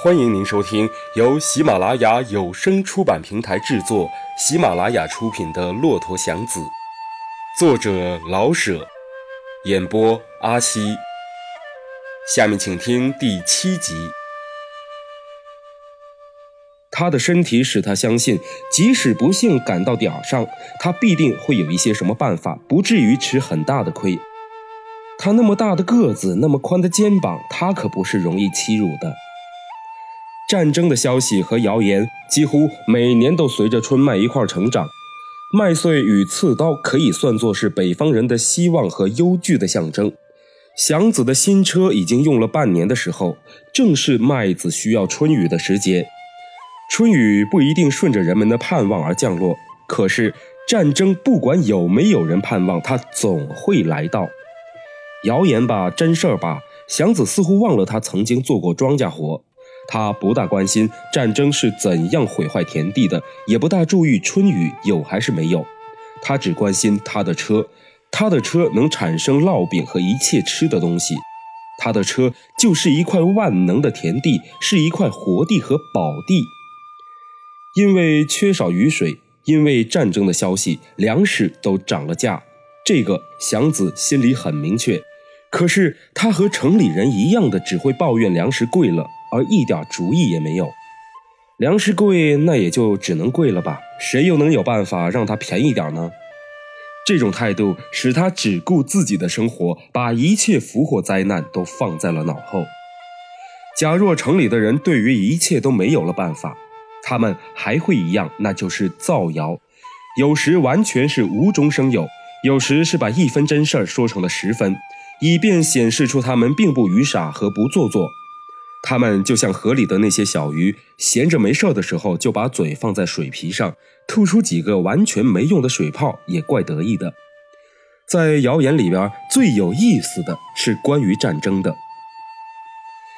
欢迎您收听由喜马拉雅有声出版平台制作、喜马拉雅出品的《骆驼祥子》，作者老舍，演播阿西。下面请听第七集。他的身体使他相信，即使不幸赶到点儿上，他必定会有一些什么办法，不至于吃很大的亏。他那么大的个子，那么宽的肩膀，他可不是容易欺辱的。战争的消息和谣言几乎每年都随着春麦一块成长，麦穗与刺刀可以算作是北方人的希望和忧惧的象征。祥子的新车已经用了半年的时候，正是麦子需要春雨的时节。春雨不一定顺着人们的盼望而降落，可是战争不管有没有人盼望，它总会来到。谣言吧，真事儿吧，祥子似乎忘了他曾经做过庄稼活。他不大关心战争是怎样毁坏田地的，也不大注意春雨有还是没有。他只关心他的车，他的车能产生烙饼和一切吃的东西。他的车就是一块万能的田地，是一块活地和宝地。因为缺少雨水，因为战争的消息，粮食都涨了价。这个祥子心里很明确。可是他和城里人一样的，只会抱怨粮食贵了。而一点主意也没有，粮食贵，那也就只能贵了吧？谁又能有办法让它便宜点呢？这种态度使他只顾自己的生活，把一切福祸灾难都放在了脑后。假若城里的人对于一切都没有了办法，他们还会一样，那就是造谣。有时完全是无中生有，有时是把一分真事儿说成了十分，以便显示出他们并不愚傻和不做作。他们就像河里的那些小鱼，闲着没事的时候就把嘴放在水皮上，吐出几个完全没用的水泡，也怪得意的。在谣言里边最有意思的是关于战争的，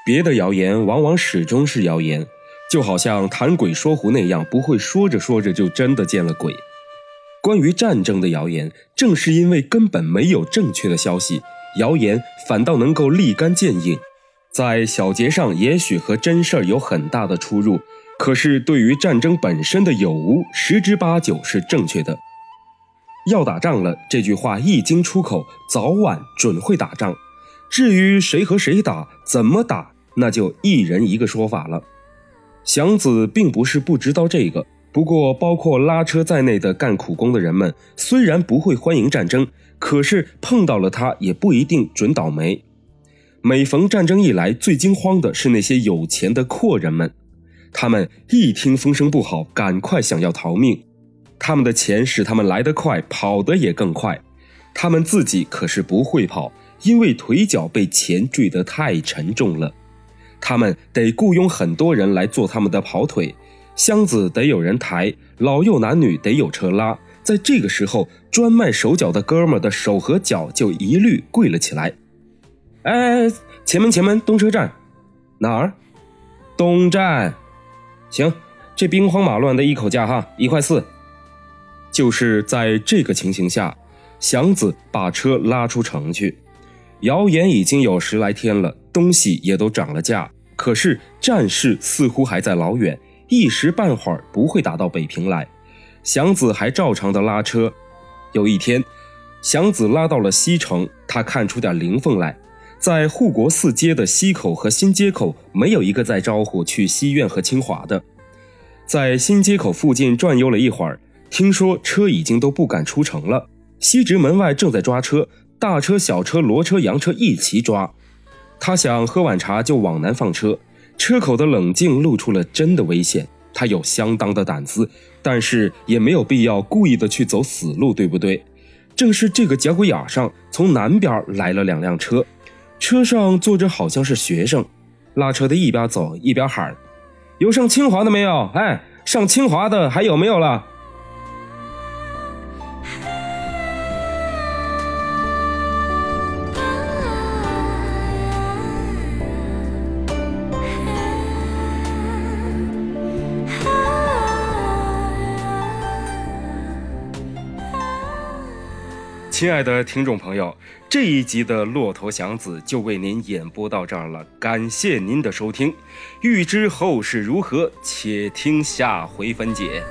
别的谣言往往始终是谣言，就好像谈鬼说狐那样，不会说着说着就真的见了鬼。关于战争的谣言，正是因为根本没有正确的消息，谣言反倒能够立竿见影。在小节上，也许和真事儿有很大的出入，可是对于战争本身的有无，十之八九是正确的。要打仗了，这句话一经出口，早晚准会打仗。至于谁和谁打，怎么打，那就一人一个说法了。祥子并不是不知道这个，不过包括拉车在内的干苦工的人们，虽然不会欢迎战争，可是碰到了他也不一定准倒霉。每逢战争一来，最惊慌的是那些有钱的阔人们。他们一听风声不好，赶快想要逃命。他们的钱使他们来得快，跑得也更快。他们自己可是不会跑，因为腿脚被钱坠得太沉重了。他们得雇佣很多人来做他们的跑腿，箱子得有人抬，老幼男女得有车拉。在这个时候，专卖手脚的哥们的手和脚就一律跪了起来。哎，前门前门东车站，哪儿？东站。行，这兵荒马乱的一口价哈，一块四。就是在这个情形下，祥子把车拉出城去。谣言已经有十来天了，东西也都涨了价，可是战事似乎还在老远，一时半会儿不会打到北平来。祥子还照常的拉车。有一天，祥子拉到了西城，他看出点灵凤来。在护国寺街的西口和新街口，没有一个在招呼去西苑和清华的。在新街口附近转悠了一会儿，听说车已经都不敢出城了。西直门外正在抓车，大车、小车、骡车、洋车一齐抓。他想喝碗茶就往南放车。车口的冷静露出了真的危险。他有相当的胆子，但是也没有必要故意的去走死路，对不对？正是这个节骨眼上，从南边来了两辆车。车上坐着好像是学生，拉车的一边走一边喊：“有上清华的没有？哎，上清华的还有没有了？”亲爱的听众朋友，这一集的《骆驼祥子》就为您演播到这儿了，感谢您的收听。欲知后事如何，且听下回分解。